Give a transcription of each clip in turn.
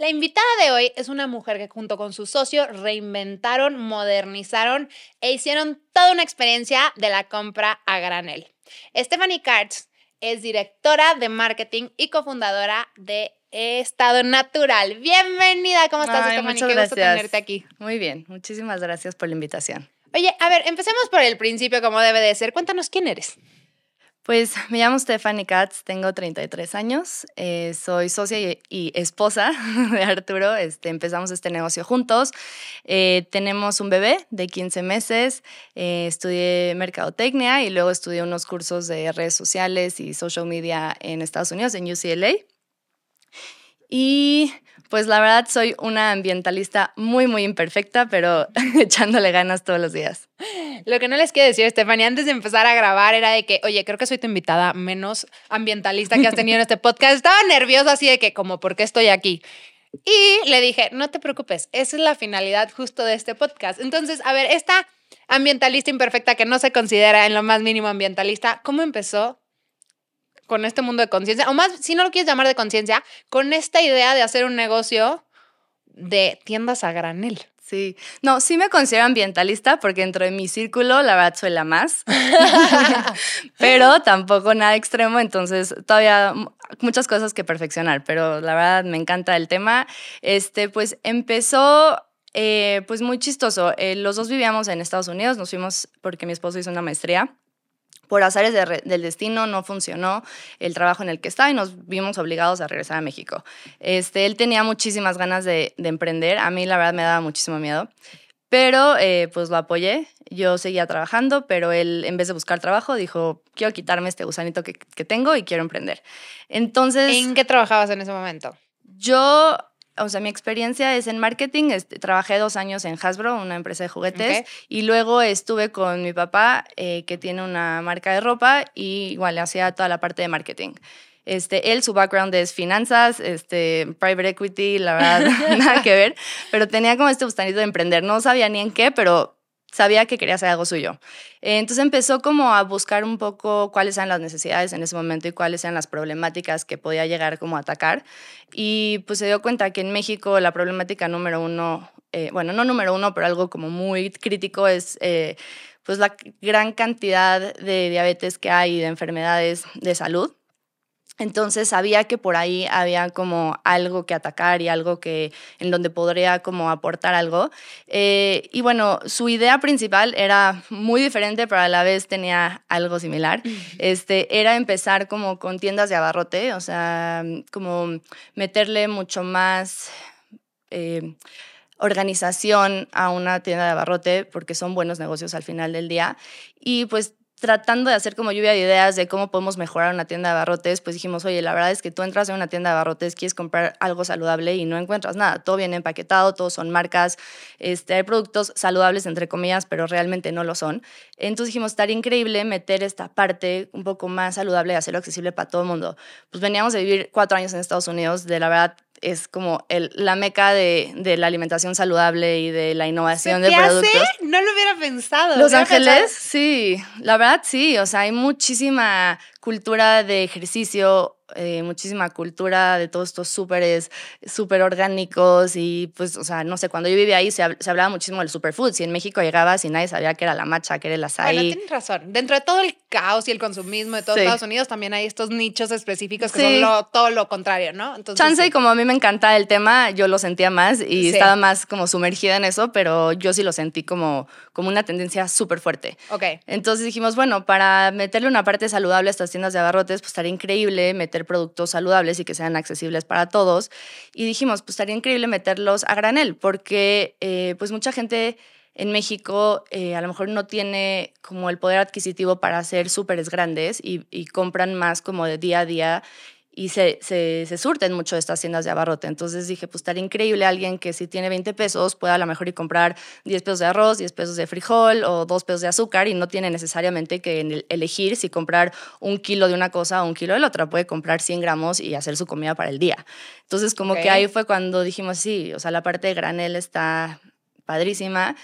La invitada de hoy es una mujer que junto con su socio reinventaron, modernizaron e hicieron toda una experiencia de la compra a granel. Stephanie Katz es directora de marketing y cofundadora de Estado Natural. Bienvenida, ¿cómo estás, Ay, Stephanie? Qué gusto gracias. tenerte aquí. Muy bien, muchísimas gracias por la invitación. Oye, a ver, empecemos por el principio, como debe de ser. Cuéntanos quién eres. Pues me llamo Stephanie Katz, tengo 33 años, eh, soy socia y, esposa de Arturo, este, empezamos este negocio juntos, Eh, tenemos un bebé de 15 meses, eh, estudié mercadotecnia y luego estudié unos cursos de redes sociales y social media en Estados Unidos, en UCLA. Y pues la verdad soy una ambientalista muy, muy imperfecta, pero echándole ganas todos los días. Lo que no les quiero decir, Stephanie, antes de empezar a grabar era de que, oye, creo que soy tu invitada menos ambientalista que has tenido en este podcast. Estaba nerviosa así de que, como, ¿por qué estoy aquí? Y le dije, no te preocupes, esa es la finalidad justo de este podcast. Entonces, a ver, esta ambientalista imperfecta que no se considera en lo más mínimo ambientalista, ¿cómo empezó con este mundo de conciencia? O más, si no lo quieres llamar de conciencia, con esta idea de hacer un negocio de tiendas a granel. Sí, no, sí me considero ambientalista porque dentro de mi círculo la verdad soy más, pero tampoco nada extremo, entonces todavía muchas cosas que perfeccionar, pero la verdad me encanta el tema. Este, pues empezó eh, pues muy chistoso. Eh, los dos vivíamos en Estados Unidos, nos fuimos porque mi esposo hizo una maestría. Por azares de del destino no funcionó el trabajo en el que estaba y nos vimos obligados a regresar a México. Este, él tenía muchísimas ganas de, de emprender, a mí la verdad me daba muchísimo miedo, pero eh, pues lo apoyé, yo seguía trabajando, pero él en vez de buscar trabajo dijo, quiero quitarme este gusanito que, que tengo y quiero emprender. Entonces... ¿En qué trabajabas en ese momento? Yo, o sea, mi experiencia es en marketing. este, trabajé dos años en Hasbro, una empresa de juguetes, Ok. y luego estuve con mi papá, eh, que tiene una marca de ropa, y igual le hacía toda la parte de marketing. Este, él, su background es finanzas, este, private equity, la verdad, nada que ver, pero tenía como este gustanito de emprender. No sabía ni en qué, pero sabía que quería hacer algo suyo. Entonces empezó como a buscar un poco cuáles eran las necesidades en ese momento y cuáles eran las problemáticas que podía llegar como a atacar. Y pues se dio cuenta que en México la problemática número uno, eh, bueno, no número uno, pero algo como muy crítico es eh, pues la gran cantidad de diabetes que hay y de enfermedades de salud. Entonces sabía que por ahí había como algo que atacar y algo que en donde podría como aportar algo. Eh, y bueno, su idea principal era muy diferente, pero a la vez tenía algo similar. Este, era empezar como con tiendas de abarrote, o sea, como meterle mucho más... eh, organización a una tienda de abarrote porque son buenos negocios al final del día y pues tratando de hacer como lluvia de ideas de cómo podemos mejorar una tienda de abarrotes, pues dijimos, oye, la verdad es que tú entras en una tienda de abarrotes, quieres comprar algo saludable y no encuentras nada. Todo viene empaquetado, todos son marcas, este, hay productos saludables, entre comillas, pero realmente no lo son. Entonces dijimos, estaría increíble meter esta parte un poco más saludable y hacerlo accesible para todo el mundo. Pues veníamos de vivir cuatro años en Estados Unidos, de la verdad es como el, la meca de, de la alimentación saludable y de la innovación ¿Se de te productos. hace? No lo hubiera pensado. Los Ángeles, pensado- sí, la verdad sí, o sea, hay muchísima cultura de ejercicio, eh, muchísima cultura de todos estos súperes, súper orgánicos y pues, o sea, no sé, cuando yo vivía ahí se, hab- se hablaba muchísimo del superfood, si en México llegabas y nadie sabía que era la matcha, que era el Bueno, açaí. tienes razón. Dentro de todo el caos y el consumismo de todo Sí. Estados Unidos, también hay estos nichos específicos que Sí. son lo- todo lo contrario, ¿no? Entonces, Chance sí. y como a mí me encanta el tema, yo lo sentía más y estaba más como sumergida en eso, pero yo sí lo sentí como, como una tendencia súper fuerte. Ok. Entonces dijimos, bueno, para meterle una parte saludable a tiendas de abarrotes, pues estaría increíble meter productos saludables y que sean accesibles para todos. Y dijimos, pues estaría increíble meterlos a granel, porque eh, pues mucha gente en México eh, a lo mejor no tiene como el poder adquisitivo para hacer súperes grandes y, y compran más como de día a día y se, se, se surten mucho estas tiendas de abarrote. Entonces dije, pues estaría increíble alguien que si tiene 20 pesos pueda a lo mejor ir comprar 10 pesos de arroz, 10 pesos de frijol o 2 pesos de azúcar y no tiene necesariamente que elegir si comprar un kilo de una cosa o un kilo de la otra. Puede comprar 100 gramos y hacer su comida para el día. Entonces como Ok. que ahí fue cuando dijimos, sí, o sea, la parte de granel está padrísima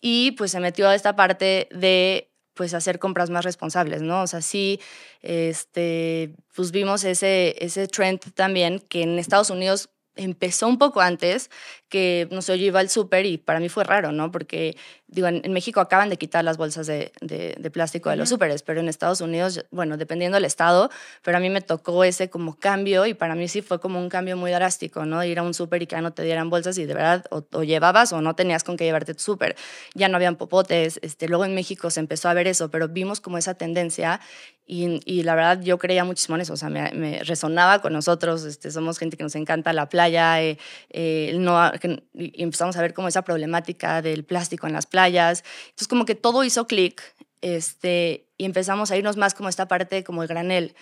y pues se metió a esta parte de pues hacer compras más responsables, ¿no? O sea, sí, este, pues vimos ese, ese trend también que en Estados Unidos empezó un poco antes, que no sé, yo iba al súper y para mí fue raro, ¿no? Porque, digo, en, México acaban de quitar las bolsas de, de, plástico de los súperes, pero en Estados Unidos, bueno, dependiendo del estado, pero a mí me tocó ese como cambio y para mí sí fue como un cambio muy drástico, ¿no? Ir a un súper y que ya no te dieran bolsas y de verdad o, llevabas o no tenías con qué llevarte tu súper. Ya no habían popotes, este, luego en México se empezó a ver eso, pero vimos como esa tendencia y, y la verdad yo creía muchísimo en eso, o sea, me, resonaba con nosotros, este, somos gente que nos encanta la playa, eh, eh, no y empezamos a ver como esa problemática del plástico en las playas. Entonces como que todo hizo clic este, y empezamos a irnos más como esta parte como el granel.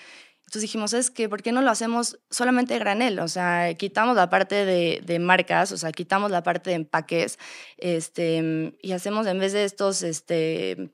Entonces dijimos, es que, ¿por qué no lo hacemos solamente granel? O sea, quitamos la parte de, de, marcas, o sea, quitamos la parte de empaques, este, y hacemos en vez de estos, este,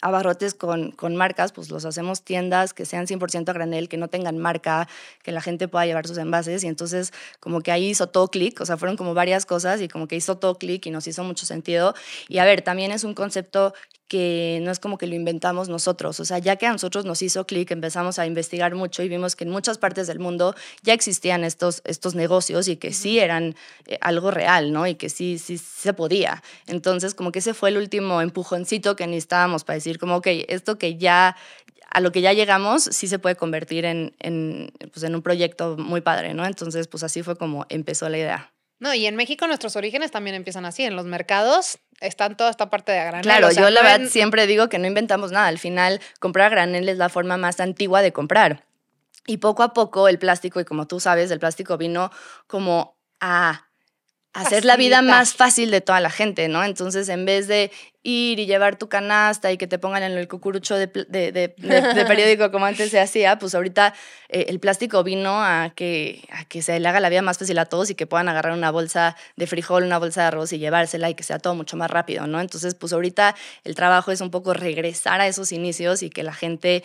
abarrotes con, con marcas, pues los hacemos tiendas que sean 100% a granel, que no tengan marca, que la gente pueda llevar sus envases. Y entonces como que ahí hizo todo clic, o sea, fueron como varias cosas y como que hizo todo clic y nos hizo mucho sentido. Y a ver, también es un concepto que no es como que lo inventamos nosotros, o sea, ya que a nosotros nos hizo clic, empezamos a investigar mucho y vimos que en muchas partes del mundo ya existían estos, estos negocios y que sí eran eh, algo real, ¿no? Y que sí, sí se podía. Entonces, como que ese fue el último empujoncito que necesitábamos para decir, como, ok, esto que ya, a lo que ya llegamos, sí se puede convertir en, en, pues, en un proyecto muy padre, ¿no? Entonces, pues así fue como empezó la idea. No, y en México nuestros orígenes también empiezan así. En los mercados están toda esta parte de granel. Claro, yo la verdad siempre digo que no inventamos nada. Al final, comprar a granel es la forma más antigua de comprar. Y poco a poco el plástico, y como tú sabes, el plástico vino como a hacer la vida más fácil de toda la gente, ¿no? Entonces, en vez de ir y llevar tu canasta y que te pongan en el cucurucho de, periódico como antes se hacía, pues ahorita eh, el plástico vino a que, a que se le haga la vida más fácil a todos y que puedan agarrar una bolsa de frijol, una bolsa de arroz y llevársela y que sea todo mucho más rápido, ¿no? Entonces, pues ahorita el trabajo es un poco regresar a esos inicios y que la gente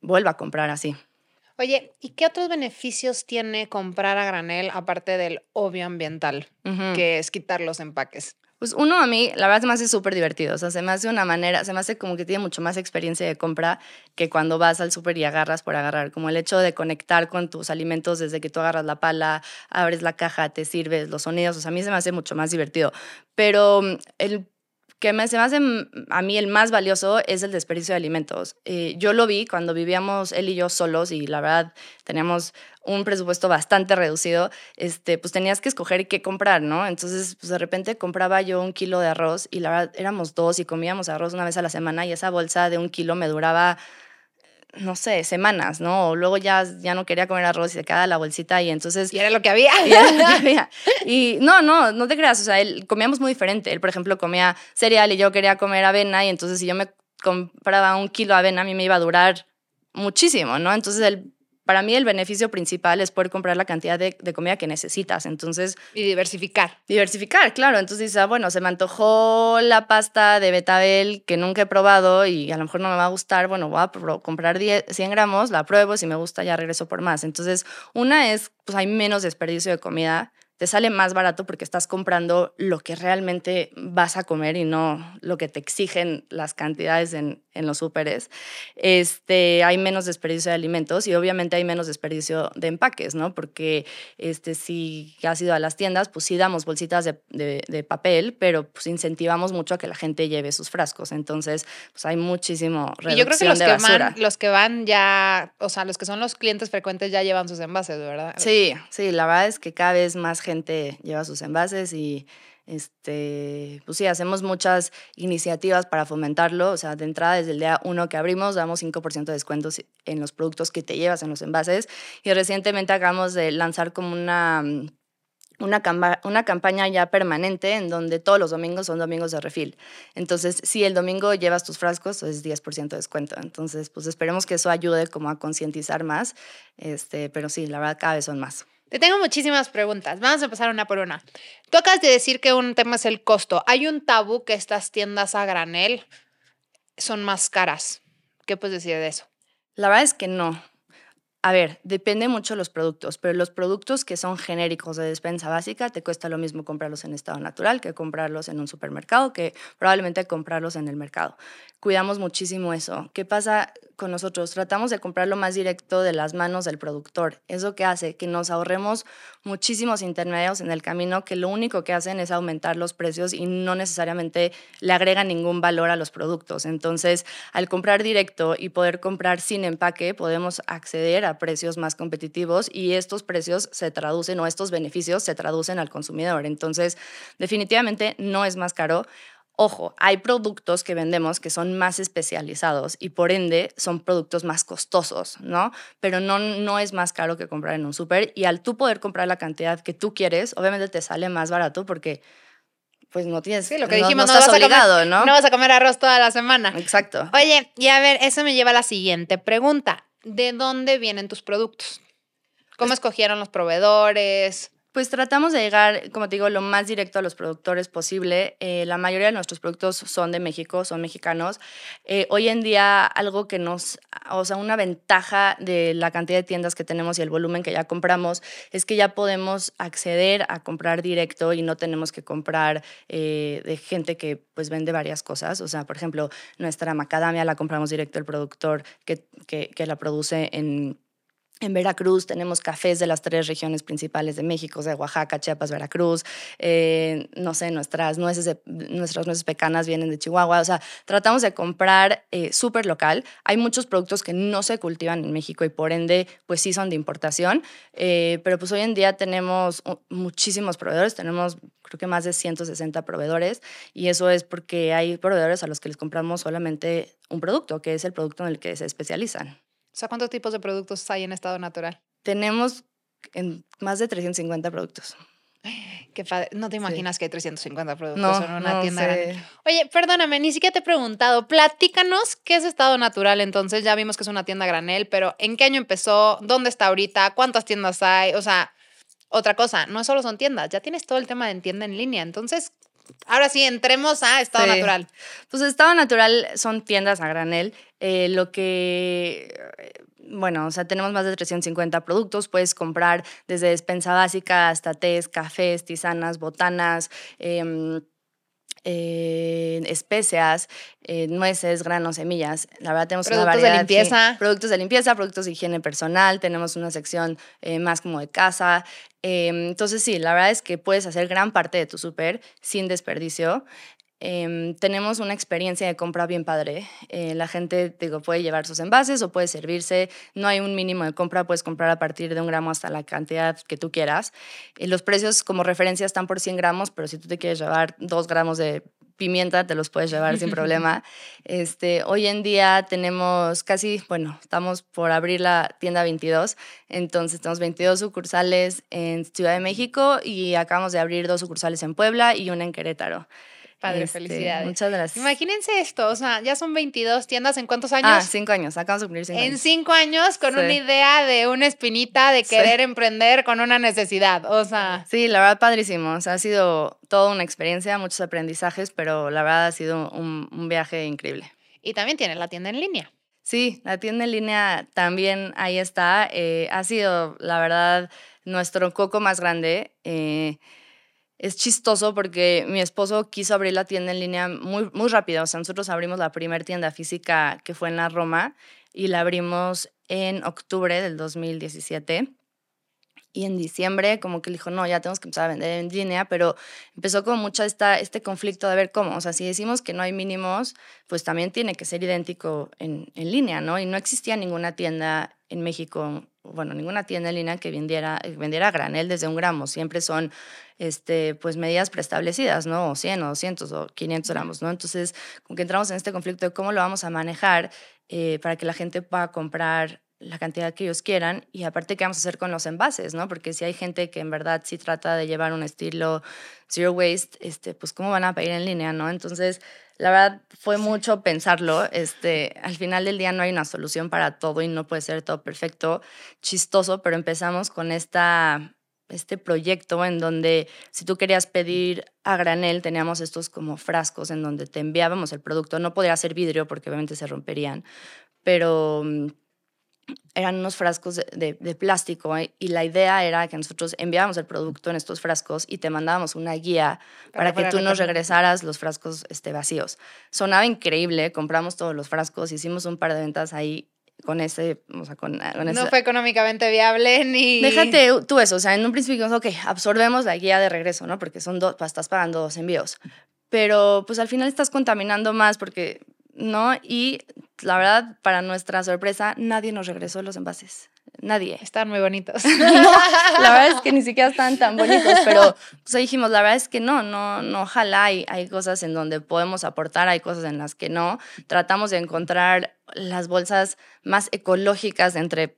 vuelva a comprar así. Oye, ¿y qué otros beneficios tiene comprar a granel aparte del obvio ambiental, que es quitar los empaques? Pues uno a mí, la verdad se me hace súper divertido, o sea, se me hace una manera, se me hace como que tiene mucho más experiencia de compra que cuando vas al súper y agarras por agarrar, como el hecho de conectar con tus alimentos desde que tú agarras la pala, abres la caja, te sirves, los sonidos, o sea, a mí se me hace mucho más divertido. Pero mm, el que me, se me hace a mí el más valioso es el desperdicio de alimentos. Eh, yo lo vi cuando vivíamos él y yo solos y la verdad teníamos un presupuesto bastante reducido, este, pues tenías que escoger qué comprar, ¿no? Entonces, pues de repente compraba yo un kilo de arroz y la verdad éramos dos y comíamos arroz una vez a la semana y esa bolsa de un kilo me duraba no sé, semanas, ¿no? O luego ya, ya no quería comer arroz y se quedaba la bolsita y entonces... Y era lo que había. Y era lo que había. Y no, no, no te creas, o sea, él, comíamos muy diferente. Él, por ejemplo, comía cereal y yo quería comer avena y entonces si yo me compraba un kilo de avena, a mí me iba a durar muchísimo, ¿no? Entonces él para mí el beneficio principal es poder comprar la cantidad de, comida que necesitas. Entonces. Y diversificar. Diversificar, claro. Entonces dices, ah, bueno, se me antojó la pasta de betabel que nunca he probado y a lo mejor no me va a gustar. Bueno, voy a comprar 100 gramos, la pruebo, si me gusta ya regreso por más. Entonces, una es, pues hay menos desperdicio de comida te sale más barato porque estás comprando lo que realmente vas a comer y no lo que te exigen las cantidades en, en los súperes. Este, hay menos desperdicio de alimentos y obviamente hay menos desperdicio de empaques, ¿no? Porque este, si has ido a las tiendas, pues sí damos bolsitas de, de, papel, pero pues incentivamos mucho a que la gente lleve sus frascos. Entonces, pues hay muchísimo reducción y yo creo que los que Van, los que van ya, o sea, los que son los clientes frecuentes ya llevan sus envases, ¿verdad? Sí, sí, la verdad es que cada vez más gente lleva sus envases y este, pues sí, hacemos muchas iniciativas para fomentarlo. O sea, de entrada, desde el día uno que abrimos, damos 5% de descuentos en los productos que te llevas en los envases. Y recientemente acabamos de lanzar como una, una, una campaña ya permanente en donde todos los domingos son domingos de refil. Entonces, si el domingo llevas tus frascos, es 10% de descuento. Entonces, pues esperemos que eso ayude como a concientizar más. Este, pero sí, la verdad, cada vez son más. Te tengo muchísimas preguntas. Vamos a empezar una por una. Tú acabas de decir que un tema es el costo. Hay un tabú que estas tiendas a granel son más caras. ¿Qué puedes decir de eso? La verdad es que no. A ver, depende mucho de los productos, pero los productos que son genéricos de despensa básica te cuesta lo mismo comprarlos en estado natural que comprarlos en un supermercado, que probablemente comprarlos en el mercado. Cuidamos muchísimo eso. ¿Qué pasa con nosotros? Tratamos de comprarlo más directo de las manos del productor. Eso que hace que nos ahorremos muchísimos intermediarios en el camino que lo único que hacen es aumentar los precios y no necesariamente le agregan ningún valor a los productos. Entonces, al comprar directo y poder comprar sin empaque, podemos acceder a precios más competitivos y estos precios se traducen o estos beneficios se traducen al consumidor. Entonces, definitivamente no es más caro. Ojo, hay productos que vendemos que son más especializados y por ende son productos más costosos, ¿no? Pero no, no es más caro que comprar en un súper y al tú poder comprar la cantidad que tú quieres, obviamente te sale más barato porque pues no tienes, Sí, lo que dijimos, no, no, estás vas a obligado, comer, ¿no? no vas a comer arroz toda la semana. Exacto. Oye, y a ver, eso me lleva a la siguiente pregunta. ¿De dónde vienen tus productos? ¿Cómo escogieron los proveedores? Pues tratamos de llegar, como te digo, lo más directo a los productores posible. Eh, la mayoría de nuestros productos son de México, son mexicanos. Eh, hoy en día, algo que nos, o sea, una ventaja de la cantidad de tiendas que tenemos y el volumen que ya compramos es que ya podemos acceder a comprar directo y no tenemos que comprar eh, de gente que pues vende varias cosas. O sea, por ejemplo, nuestra macadamia la compramos directo del productor que, que, que la produce en en Veracruz tenemos cafés de las tres regiones principales de México, o sea, Oaxaca, Chiapas, Veracruz. Eh, no sé, nuestras nueces, de- nuestras nueces pecanas vienen de Chihuahua. O sea, tratamos de comprar eh, súper local. Hay muchos productos que no se cultivan en México y por ende, pues sí son de importación. Eh, pero pues hoy en día tenemos uh, muchísimos proveedores. Tenemos creo que más de 160 proveedores y eso es porque hay proveedores a los que les compramos solamente un producto, que es el producto en el que se especializan. O sea, ¿cuántos tipos de productos hay en estado natural? Tenemos en más de 350 productos. Qué padre. No te imaginas que hay 350 productos No, en una no tienda sé. grande. Oye, perdóname, ni siquiera te he preguntado. Platícanos qué es estado natural. Entonces, ya vimos que es una tienda granel, pero ¿en qué año empezó? ¿Dónde está ahorita? ¿Cuántas tiendas hay? O sea, otra cosa, no solo son tiendas, ya tienes todo el tema de tienda en línea. Entonces, ahora sí, entremos a estado Sí. natural. Pues Estado Natural son tiendas a granel. eh, lo que, eh, bueno, o sea, tenemos más de 350 productos. Puedes comprar desde despensa básica hasta tés, cafés, tisanas, botanas. em, eh, especias, eh, nueces, granos, semillas. La verdad tenemos una Productos de variedad. sí. limpieza. productos de limpieza, productos de higiene personal. Tenemos una sección eh, más como de casa. Em, entonces sí, la verdad es que puedes hacer gran parte de tu súper sin desperdicio. Em, tenemos una experiencia de compra bien padre. Eh, la gente digo, puede llevar sus envases o puede servirse. No hay un mínimo de compra, puedes comprar a partir de un gramo hasta la cantidad que tú quieras. Eh, los precios como referencia están por 100 gramos, pero si tú te quieres llevar dos gramos de pimienta, te los puedes llevar sin problema. Este, hoy en día tenemos casi, bueno, estamos por abrir la tienda 22, entonces tenemos 22 sucursales en Ciudad de México y acabamos de abrir dos sucursales en Puebla y una en Querétaro. Padre, Este, felicidades. Muchas gracias. Imagínense esto, o sea, ya son 22 tiendas en cuántos años? Ah, cinco años, acabamos de cumplir cinco en años. cinco años con Sí. una idea de una espinita de Sí. querer emprender con una necesidad. O sea, Sí, la verdad, padrísimo. O sea, ha sido toda una experiencia, muchos aprendizajes, pero la verdad ha sido un, un viaje increíble. y también tienes la tienda en línea. Sí, la tienda en línea también ahí está. Eh, ha sido, la verdad, nuestro coco más grande. Eh, es chistoso porque mi esposo quiso abrir la tienda en línea muy, muy rápido. O sea, nosotros abrimos la primera tienda física que fue en la Roma y la abrimos en octubre del 2017. Y en diciembre como que dijo, no, ya tenemos que empezar a vender en línea, pero empezó como mucho esta, este conflicto de ver cómo, o sea, si decimos que no hay mínimos, pues también tiene que ser idéntico en, en línea, ¿no? Y no existía ninguna tienda en México, bueno, ninguna tienda en línea que vendiera, eh, vendiera granel desde un gramo, siempre son, este, pues, medidas preestablecidas, ¿no? O 100 o 200 o 500 gramos, ¿no? Entonces, como que entramos en este conflicto de cómo lo vamos a manejar eh, para que la gente pueda comprar la cantidad que ellos quieran y aparte qué vamos a hacer con los envases, ¿no? Porque si hay gente que en verdad sí trata de llevar un estilo zero waste, este, pues cómo van a pedir en línea, ¿no? Entonces, la verdad fue mucho pensarlo, este, al final del día no hay una solución para todo y no puede ser todo perfecto, chistoso, pero empezamos con esta este proyecto en donde si tú querías pedir a granel, teníamos estos como frascos en donde te enviábamos el producto. No podía ser vidrio porque obviamente se romperían, pero mm, eran unos frascos de, de, plástico ¿eh? y la idea era que nosotros enviábamos el producto en estos frascos y te mandábamos una guía para, que tú nos regresaras los frascos este, vacíos. Sonaba increíble, compramos todos los frascos, hicimos un par de ventas ahí con ese, o sea, con, No fue económicamente viable ni... Déjate tú eso, o sea, en un principio dijimos, ok, absorbemos la guía de regreso, ¿no? Porque son dos, estás pagando dos envíos. Pero pues al final estás contaminando más porque, ¿no? Y la verdad, para nuestra sorpresa, nadie nos regresó los envases. Nadie. Están muy bonitos. la verdad es que ni siquiera están tan bonitos, pero pues dijimos, la verdad es que no, no, no, ojalá hay, hay cosas en donde podemos aportar, hay cosas en las que no. Tratamos de encontrar las bolsas más ecológicas entre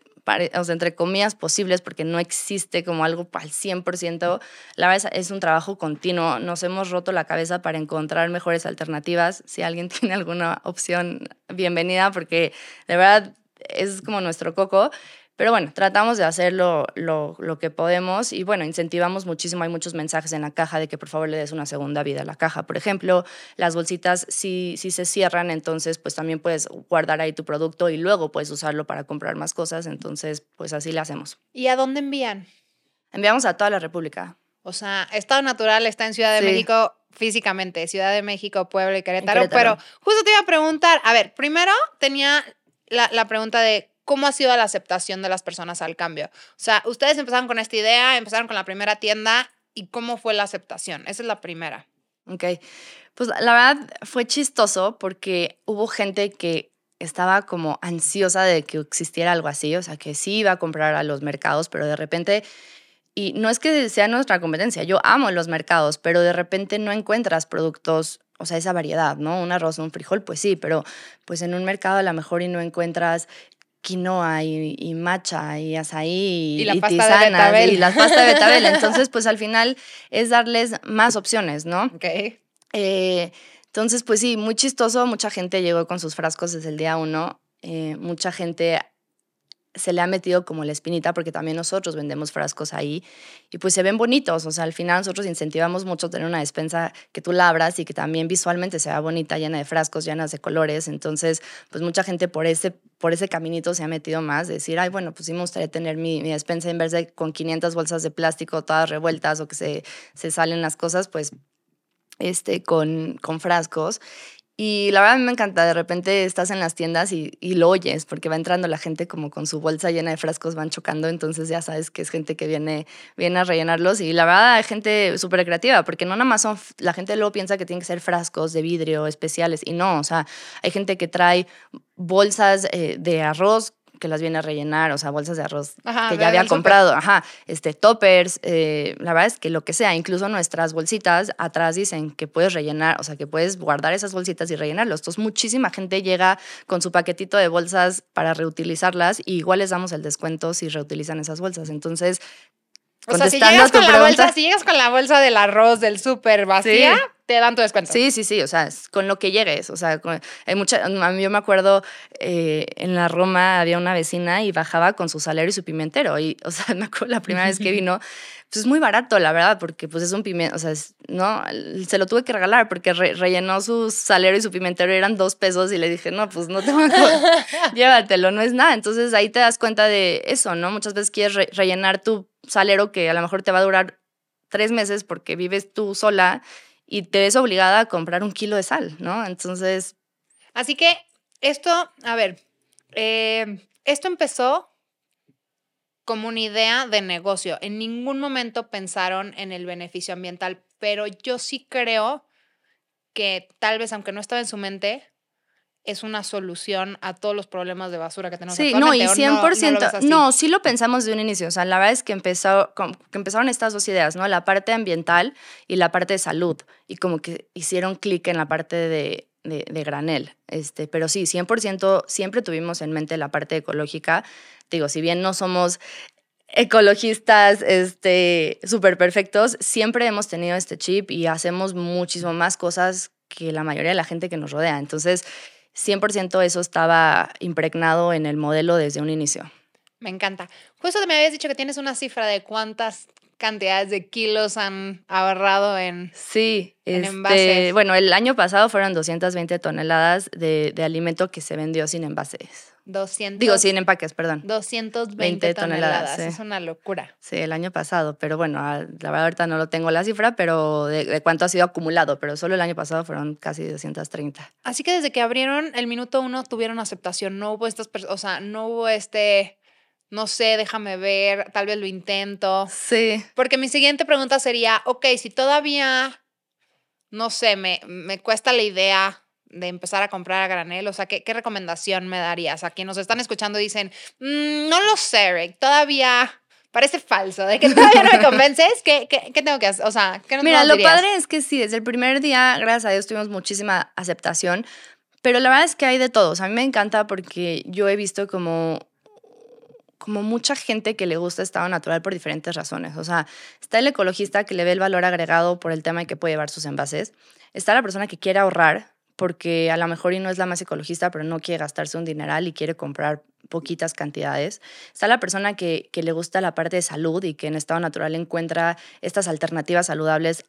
o sea, entre comillas posibles, porque no existe como algo al 100%. La verdad es un trabajo continuo. Nos hemos roto la cabeza para encontrar mejores alternativas. Si alguien tiene alguna opción, bienvenida, porque de verdad es como nuestro coco. Pero bueno, tratamos de hacer lo, lo, que podemos y bueno, incentivamos muchísimo. Hay muchos mensajes en la caja de que por favor le des una segunda vida a la caja. Por ejemplo, las bolsitas si, si se cierran, entonces pues también puedes guardar ahí tu producto y luego puedes usarlo para comprar más cosas. Entonces, pues así le hacemos. ¿Y a dónde envían? Enviamos a toda la República. O sea, Estado Natural está en Ciudad de México físicamente, Ciudad de México, Puebla y Querétaro, Pero justo te iba a preguntar, a ver, primero tenía la, la pregunta de ¿Cómo ha sido la aceptación de las personas al cambio? O sea, ustedes empezaron con esta idea, empezaron con la primera tienda y cómo fue la aceptación. Esa es la primera. Ok, pues la verdad fue chistoso porque hubo gente que estaba como ansiosa de que existiera algo así, o sea, que sí iba a comprar a los mercados, pero de repente, y no es que sea nuestra competencia, yo amo los mercados, pero de repente no encuentras productos o sea, esa variedad, ¿no? Un arroz, un frijol, pues sí, pero pues en un mercado a lo mejor y no encuentras quinoa y, y matcha y azaí y, la pasta de y la pasta de betabel. Entonces, pues al final es darles más opciones, ¿no? Ok. Eh, entonces, pues sí, muy chistoso. Mucha gente llegó con sus frascos desde el día uno. Eh, mucha gente se le ha metido como la espinita porque también nosotros vendemos frascos ahí y pues se ven bonitos, o sea, al final nosotros incentivamos mucho tener una despensa que tú labras y que también visualmente sea bonita, llena de frascos, llenas de colores, entonces pues mucha gente por ese, por ese caminito se ha metido más, decir, ay, bueno, pues sí me gustaría tener mi, mi despensa en vez de con 500 bolsas de plástico todas revueltas o que se, se salen las cosas, pues este, con, con frascos. Y la verdad a mí me encanta, de repente estás en las tiendas y, lo oyes, porque va entrando la gente como con su bolsa llena de frascos, van chocando, entonces ya sabes que es gente que viene, viene a rellenarlos. Y la verdad hay gente súper creativa, porque no nada más son, la gente luego piensa que tienen que ser frascos de vidrio especiales, y no, o sea, hay gente que trae bolsas eh, de arroz que las viene a rellenar, o sea, bolsas de arroz que ya había comprado, ajá, este, toppers, eh, la verdad es que lo que sea, incluso nuestras bolsitas atrás dicen que puedes rellenar, o sea, que puedes guardar esas bolsitas y rellenarlos. Entonces, muchísima gente llega con su paquetito de bolsas para reutilizarlas y igual les damos el descuento si reutilizan esas bolsas. Entonces, o sea, si llegas, con la bolsa, si llegas con la bolsa del arroz del súper vacía, te dan tu descuento. Sí, sí, sí, o sea, con lo que llegues, o sea, hay mucha, a mí yo me acuerdo eh, en la Roma había una vecina y bajaba con su salero y su pimentero y, o sea, me acuerdo la primera vez que vino, pues es muy barato, la verdad, porque pues es un pimiento, o sea, no, se lo tuve que regalar porque rellenó su salero y su pimentero y eran dos pesos y le dije, no, pues no te voy a llévatelo, no es nada. Entonces ahí te das cuenta de eso, ¿no? Muchas veces quieres rellenar tu salero que a lo mejor te va a durar tres meses porque vives tú sola y te ves obligada a comprar un kilo de sal, ¿no? Entonces... Así que esto, a ver, eh, esto empezó como una idea de negocio. En ningún momento pensaron en el beneficio ambiental, pero yo sí creo que tal vez, aunque no estaba en su mente, es una solución a todos los problemas de basura que tenemos sí, no, y 100%, no, sí lo pensamos de un inicio, o sea, la verdad es que, empezó, que empezaron estas dos ideas, ¿no? La parte ambiental y la parte de salud, y como que hicieron clic en la parte de, de, granel, este, pero sí, 100% siempre tuvimos en mente la parte ecológica, digo, si bien no somos ecologistas este súper perfectos, siempre hemos tenido este chip y hacemos muchísimo más cosas que la mayoría de la gente que nos rodea. Entonces, 100% eso estaba impregnado en el modelo desde un inicio. Me encanta. Justo me habías dicho que tienes una cifra de cuántas cantidades de kilos han ahorrado en, sí, en este, envases. Bueno, el año pasado fueron 220 toneladas de, de, alimento que se vendió sin envases. 200. Digo, sin empaques, perdón. 220 20 toneladas. toneladas, sí. Es una locura. Sí, el año pasado, pero bueno, ah, la verdad ahorita no lo tengo la cifra, pero de, de cuánto ha sido acumulado, pero solo el año pasado fueron casi 230. Así que desde que abrieron el minuto uno tuvieron aceptación. No hubo estas personas, o sea, no hubo este, no sé, déjame ver, tal vez lo intento. Sí. Porque mi siguiente pregunta sería, ok, si todavía, no sé, me, me cuesta la idea de empezar a comprar a granel, o sea, ¿qué, qué recomendación me darías? A quienes nos están escuchando y dicen, "Mm, no lo sé, Rick, todavía parece falso, de que todavía no me convences, ¿qué, qué, qué tengo que hacer? O sea, ¿qué nos Mira, nos lo dirías? padre es que sí, desde el primer día, gracias a Dios, tuvimos muchísima aceptación, pero la verdad es que hay de todos. A mí me encanta porque yo he visto como como mucha gente que le gusta estado natural por diferentes razones. O sea, está el ecologista que le ve el valor agregado por el tema de que puede llevar sus envases. Está la persona que quiere ahorrar porque a lo mejor y no es la más ecologista, pero no quiere gastarse un dineral y quiere comprar poquitas cantidades. Está la persona que, que le gusta la parte de salud y que en estado natural encuentra estas alternativas saludables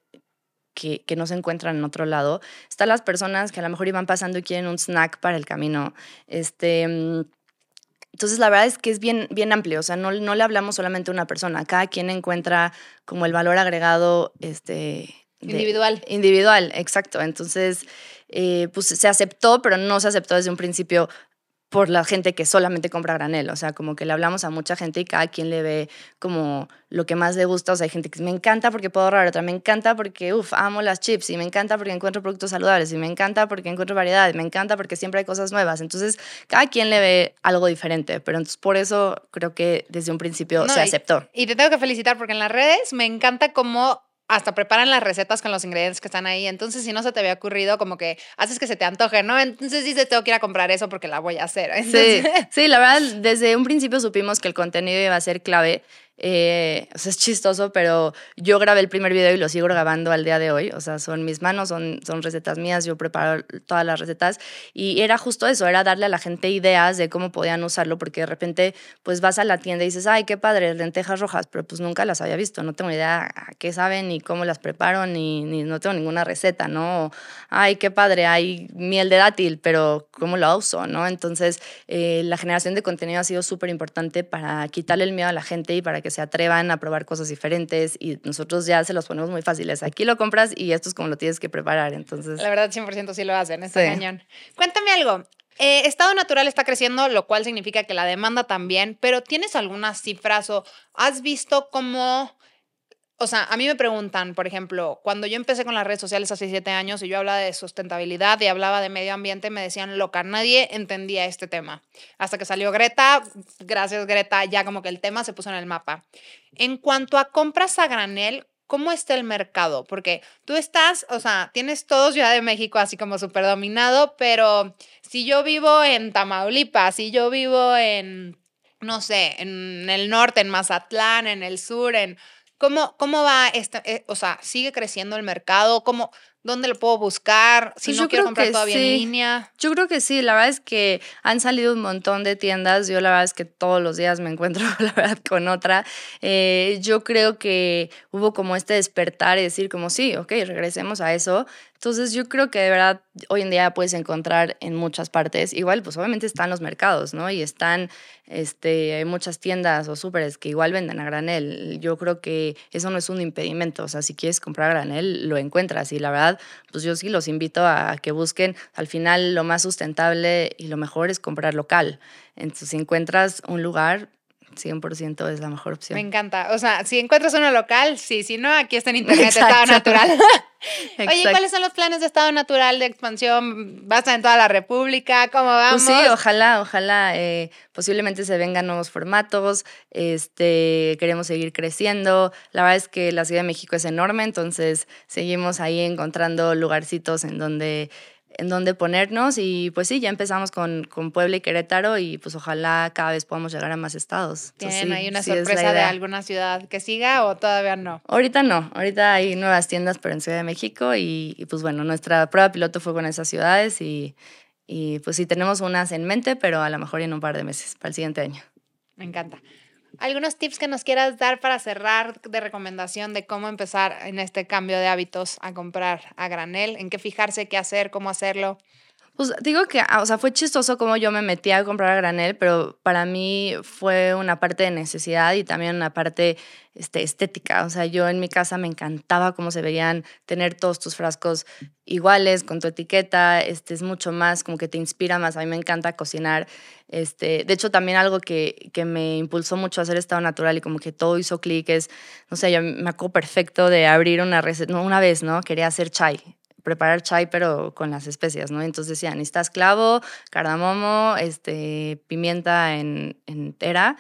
que, que no se encuentran en otro lado. Están las personas que a lo mejor iban pasando y quieren un snack para el camino. Este, mm, entonces, la verdad es que es bien, bien amplio, o sea, no, no le hablamos solamente a una persona, cada quien encuentra como el valor agregado este, de- Individual. Individual, exacto. Entonces, eh, pues se aceptó, pero no se aceptó desde un principio por la gente que solamente compra granel. O sea, como que le hablamos a mucha gente y cada quien le ve como lo que más le gusta. O sea, hay gente que me encanta porque puedo ahorrar, otra me encanta porque, uff, amo las chips y me encanta porque encuentro productos saludables y me encanta porque encuentro variedad y me encanta porque siempre hay cosas nuevas. Entonces, cada quien le ve algo diferente, pero entonces por eso creo que desde un principio No, se y- aceptó. Y te tengo que felicitar porque en las redes me encanta cómo hasta preparan las recetas con los ingredientes que están ahí. Entonces, si no se te había ocurrido, como que haces que se te antoje, ¿no? Entonces dices, tengo que ir a comprar eso porque la voy a hacer. Sí, sí, la verdad, desde un principio supimos que el contenido iba a ser clave. Eh, o sea, es chistoso, pero yo grabé el primer video y lo sigo grabando al día de hoy. O sea, son mis manos, son, son recetas mías, yo preparo todas las recetas. Y era justo eso, era darle a la gente ideas de cómo podían usarlo, porque de repente, pues vas a la tienda y dices, ay, qué padre, lentejas rojas, pero pues nunca las había visto, no tengo idea a qué saben, ni cómo las preparo, ni, ni no tengo ninguna receta, ¿no? O, ay, qué padre, hay miel de dátil, pero ¿cómo lo uso, no? Entonces, eh, la generación de contenido ha sido súper importante para quitarle el miedo a la gente y para que se atrevan a probar cosas diferentes y nosotros ya se los ponemos muy fáciles. Aquí lo compras y esto es como lo tienes que preparar, entonces... la verdad, 100% sí lo hacen, está Sí. cañón. Cuéntame algo. Eh, estado natural está creciendo, lo cual significa que la demanda también, pero ¿tienes algunas cifras o has visto cómo... O sea, a mí me preguntan, por ejemplo, cuando yo empecé con las redes sociales hace siete años y yo hablaba de sustentabilidad y hablaba de medio ambiente, me decían, loca, nadie entendía este tema. Hasta que salió Greta, gracias Greta, ya como que el tema se puso en el mapa. En cuanto a compras a granel, ¿cómo está el mercado? Porque tú estás, o sea, tienes todo Ciudad de México así como súper dominado, pero si yo vivo en Tamaulipas, si yo vivo en, no sé, en el norte, en Mazatlán, en el sur, en... ¿Cómo, cómo va este, eh, o sea, sigue creciendo el mercado? ¿Cómo, ¿Dónde lo puedo buscar? Si Pues no quiero comprar todavía en línea. Yo creo que sí, la verdad es que han salido un montón de tiendas, yo la verdad es que todos los días me encuentro, la verdad, con otra. Eh, yo creo que hubo como este despertar y decir como, sí, ok, regresemos a eso. Entonces yo creo que de verdad hoy en día puedes encontrar en muchas partes, igual pues obviamente están los mercados, ¿no? Y están, este, hay muchas tiendas o súperes que igual venden a granel. Yo creo que eso no es un impedimento, o sea, si quieres comprar granel, lo encuentras y la verdad, pues yo sí los invito a que busquen, al final lo más sustentable y lo mejor es comprar local. Entonces si encuentras un lugar, 100% es la mejor opción. Me encanta. O sea, si encuentras uno local, sí. Si no, aquí está en internet, Exacto. estado natural. Oye. ¿cuáles son los planes de estado natural de expansión? ¿Vas a en toda la República? ¿Cómo vamos? Pues sí, ojalá, ojalá. eh, posiblemente se vengan nuevos formatos. Este, queremos seguir creciendo. La verdad es que la Ciudad de México es enorme, entonces seguimos ahí encontrando lugarcitos en donde en donde ponernos y pues sí, ya empezamos con, con Puebla y Querétaro y pues ojalá cada vez podamos llegar a más estados. Entonces, ¿Tienen sí, ahí una sí sorpresa de alguna ciudad que siga o todavía no? Ahorita no, ahorita hay nuevas tiendas, pero en Ciudad de México y, y, pues bueno, nuestra prueba piloto fue con esas ciudades y, y pues sí tenemos unas en mente, pero a lo mejor en un par de meses, para el siguiente año. Me encanta. ¿Algunos tips que nos quieras dar para cerrar de recomendación de cómo empezar en este cambio de hábitos a comprar a granel? ¿En qué fijarse, qué hacer, cómo hacerlo? Pues digo que, ah, o sea, fue chistoso como yo me metí a comprar a granel, pero para mí fue una parte de necesidad y también una parte este, estética. O sea, yo en mi casa me encantaba cómo se veían, tener todos tus frascos iguales, con tu etiqueta, este, es mucho más, como que te inspira más. A mí me encanta cocinar. Este, de hecho, también algo que, que me impulsó mucho a hacer estado natural y como que todo hizo clic es, no sé, yo me acuerdo perfecto de abrir una receta, no, una vez, ¿no? Quería hacer chai preparar chai, pero con las especias, ¿no? Entonces decían, necesitas clavo, cardamomo, este, pimienta en, entera.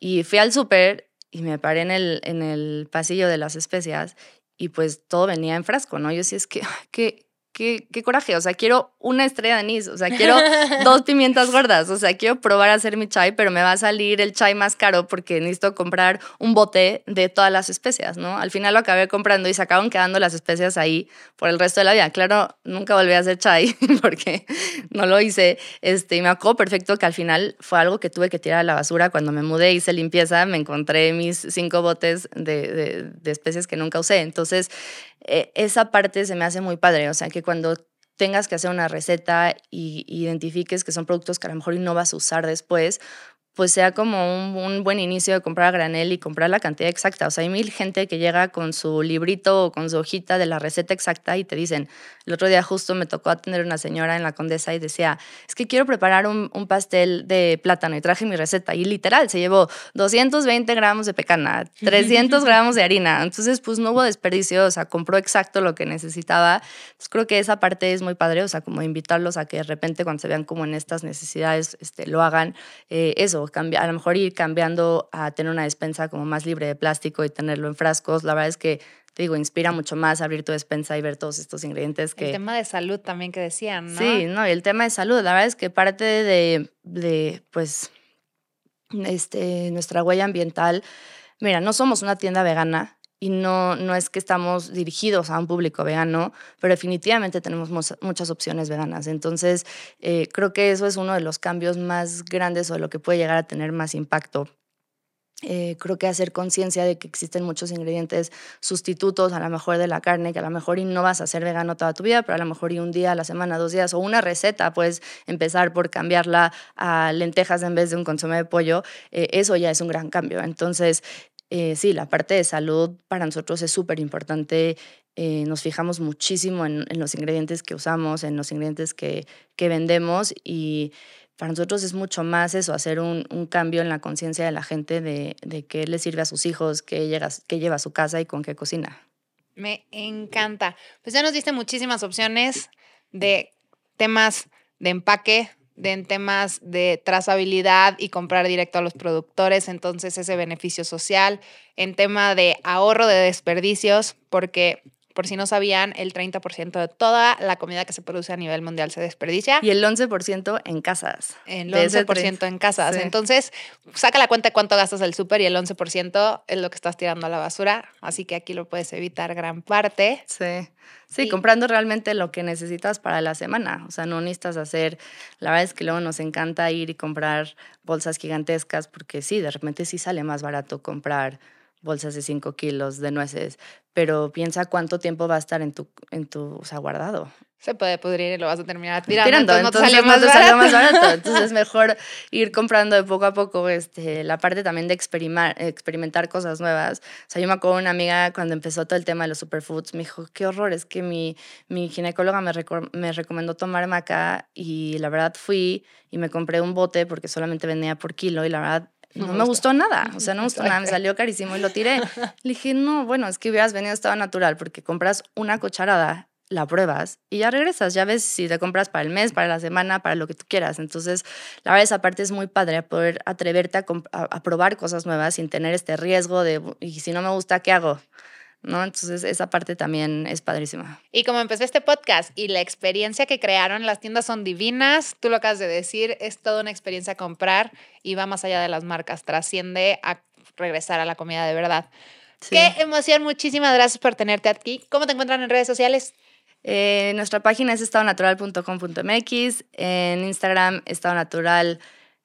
Y fui al súper y me paré en el, en el pasillo de las especias y pues todo venía en frasco, ¿no? Yo sí es que, que qué, qué coraje, o sea, quiero una estrella de anís, o sea, quiero dos pimientas gordas, o sea, quiero probar a hacer mi chai, pero me va a salir el chai más caro porque necesito comprar un bote de todas las especias, ¿no? Al final lo acabé comprando y se acaban quedando las especias ahí por el resto de la vida. Claro, nunca volví a hacer chai porque no lo hice, este, y me acuerdo perfecto que al final fue algo que tuve que tirar a la basura. Cuando me mudé, hice limpieza, me encontré mis cinco botes de, de, de especies que nunca usé. Entonces, eh, esa parte se me hace muy padre, o sea, que cuando tengas que hacer una receta y identifiques que son productos que a lo mejor no vas a usar después, pues sea como un, buen inicio de comprar a granel y comprar la cantidad exacta. O sea, hay mil gente que llega con su librito o con su hojita de la receta exacta y te dicen, el otro día justo me tocó atender una señora en la Condesa y decía, es que quiero preparar un, pastel de plátano y traje mi receta. Y literal, se llevó 220 gramos de pecana, 300 gramos de harina. Entonces, pues no hubo desperdicio, o sea, compró exacto lo que necesitaba. Entonces, creo que esa parte es muy padre, o sea, como invitarlos a que de repente cuando se vean como en estas necesidades, este, lo hagan. Eh, eso, a lo mejor ir cambiando a tener una despensa como más libre de plástico y tenerlo en frascos, la verdad es que te digo, inspira mucho más abrir tu despensa y ver todos estos ingredientes que... El tema de salud también que decían, ¿no? Sí, no, y el tema de salud, la verdad es que parte de, de pues, este, nuestra huella ambiental, mira, no somos una tienda vegana, y no, no es que estamos dirigidos a un público vegano, pero definitivamente tenemos muchas opciones veganas. Entonces, eh, creo que eso es uno de los cambios más grandes o de lo que puede llegar a tener más impacto. Eh, creo que hacer conciencia de que existen muchos ingredientes sustitutos a lo mejor de la carne, que a lo mejor no vas a ser vegano toda tu vida, pero a lo mejor y un día a la semana, dos días, o una receta, puedes empezar por cambiarla a lentejas en vez de un consomé de pollo, eh, eso ya es un gran cambio. Entonces, eh, sí, la parte de salud para nosotros es súper importante. Eh, nos fijamos muchísimo en, los ingredientes que usamos, en los ingredientes que, que vendemos y para nosotros es mucho más eso, hacer un, cambio en la conciencia de la gente de, de, qué le sirve a sus hijos, qué, llega, qué lleva a su casa y con qué cocina. Me encanta. Pues ya nos diste muchísimas opciones de temas de empaque, de en temas de trazabilidad y comprar directo a los productores, entonces ese beneficio social, en tema de ahorro de desperdicios, porque por si no sabían, el 30% de toda la comida que se produce a nivel mundial se desperdicia. Y el 11% en casas. El 11% en casas. Entonces, saca la cuenta de cuánto gastas el súper y el 11% es lo que estás tirando a la basura. Así que aquí lo puedes evitar gran parte. Sí. Sí, comprando realmente lo que necesitas para la semana. O sea, no necesitas hacer. La verdad es que luego nos encanta ir y comprar bolsas gigantescas porque sí, de repente sí sale más barato comprar bolsas de 5 kilos de nueces, pero piensa cuánto tiempo va a estar en tu, en tu o sea, guardado. Se puede pudrir y lo vas a terminar tirando. entonces, no sale más, barato. más barato. Entonces es mejor ir comprando de poco a poco este, la parte también de experimentar, experimentar cosas nuevas. O sea, yo me acuerdo una amiga cuando empezó todo el tema de los superfoods, me dijo, qué horror, es que mi, mi ginecóloga me, me recomendó tomar maca y la verdad fui y me compré un bote porque solamente vendía por kilo y la verdad no, me gustó nada, o sea, no me gustó nada, me salió carísimo y lo tiré. Le dije, no, bueno, es que hubieras venido estado natural porque compras una cucharada, la pruebas y ya regresas, ya ves si te compras para el mes, para la semana, para lo que tú quieras. Entonces, la verdad, esa parte es muy padre, poder atreverte a, a probar cosas nuevas sin tener este riesgo de, y si no me gusta, ¿qué hago? ¿No? Entonces esa parte también es padrísima. Y como empezó este podcast y la experiencia que crearon, las tiendas son divinas, tú lo acabas de decir, es toda una experiencia comprar y va más allá de las marcas, trasciende a regresar a la comida de verdad. Qué emoción, muchísimas gracias por tenerte aquí. ¿Cómo te encuentran en redes sociales? Eh, nuestra página es estadonatural.com.mx, en Instagram estado natural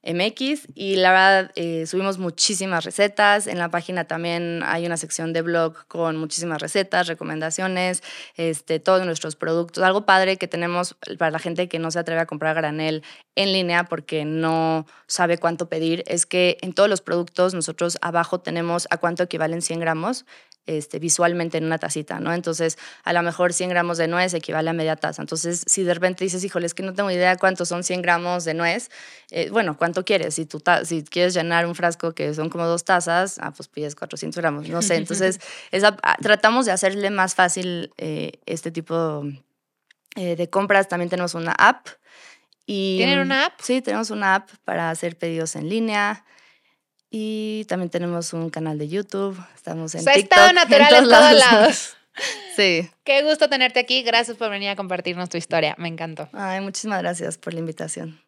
MX y la verdad eh, subimos muchísimas recetas. En la página también hay una sección de blog con muchísimas recetas, recomendaciones, este, todos nuestros productos. Algo padre que tenemos para la gente que no se atreve a comprar granel en línea porque no sabe cuánto pedir es que en todos los productos nosotros abajo tenemos a cuánto equivalen 100 gramos este, visualmente en una tacita, ¿no? Entonces, a lo mejor 100 gramos de nuez equivale a media taza. Entonces, si de repente dices, híjole, es que no tengo idea cuántos son 100 gramos de nuez, eh, bueno, ¿cuánto quieres? Si, tú si quieres llenar un frasco que son como dos tazas, ah, pues pides 400 gramos, no sé. Entonces, esa, tratamos de hacerle más fácil eh, este tipo eh, de compras. También tenemos una app. Y, ¿Tienen una app? Sí, tenemos una app para hacer pedidos en línea. Y también tenemos un canal de YouTube. Estamos en o sea, TikTok. Estado natural en todos lados. sí. Qué gusto tenerte aquí. Gracias por venir a compartirnos tu historia. Me encantó. Ay, muchísimas gracias por la invitación.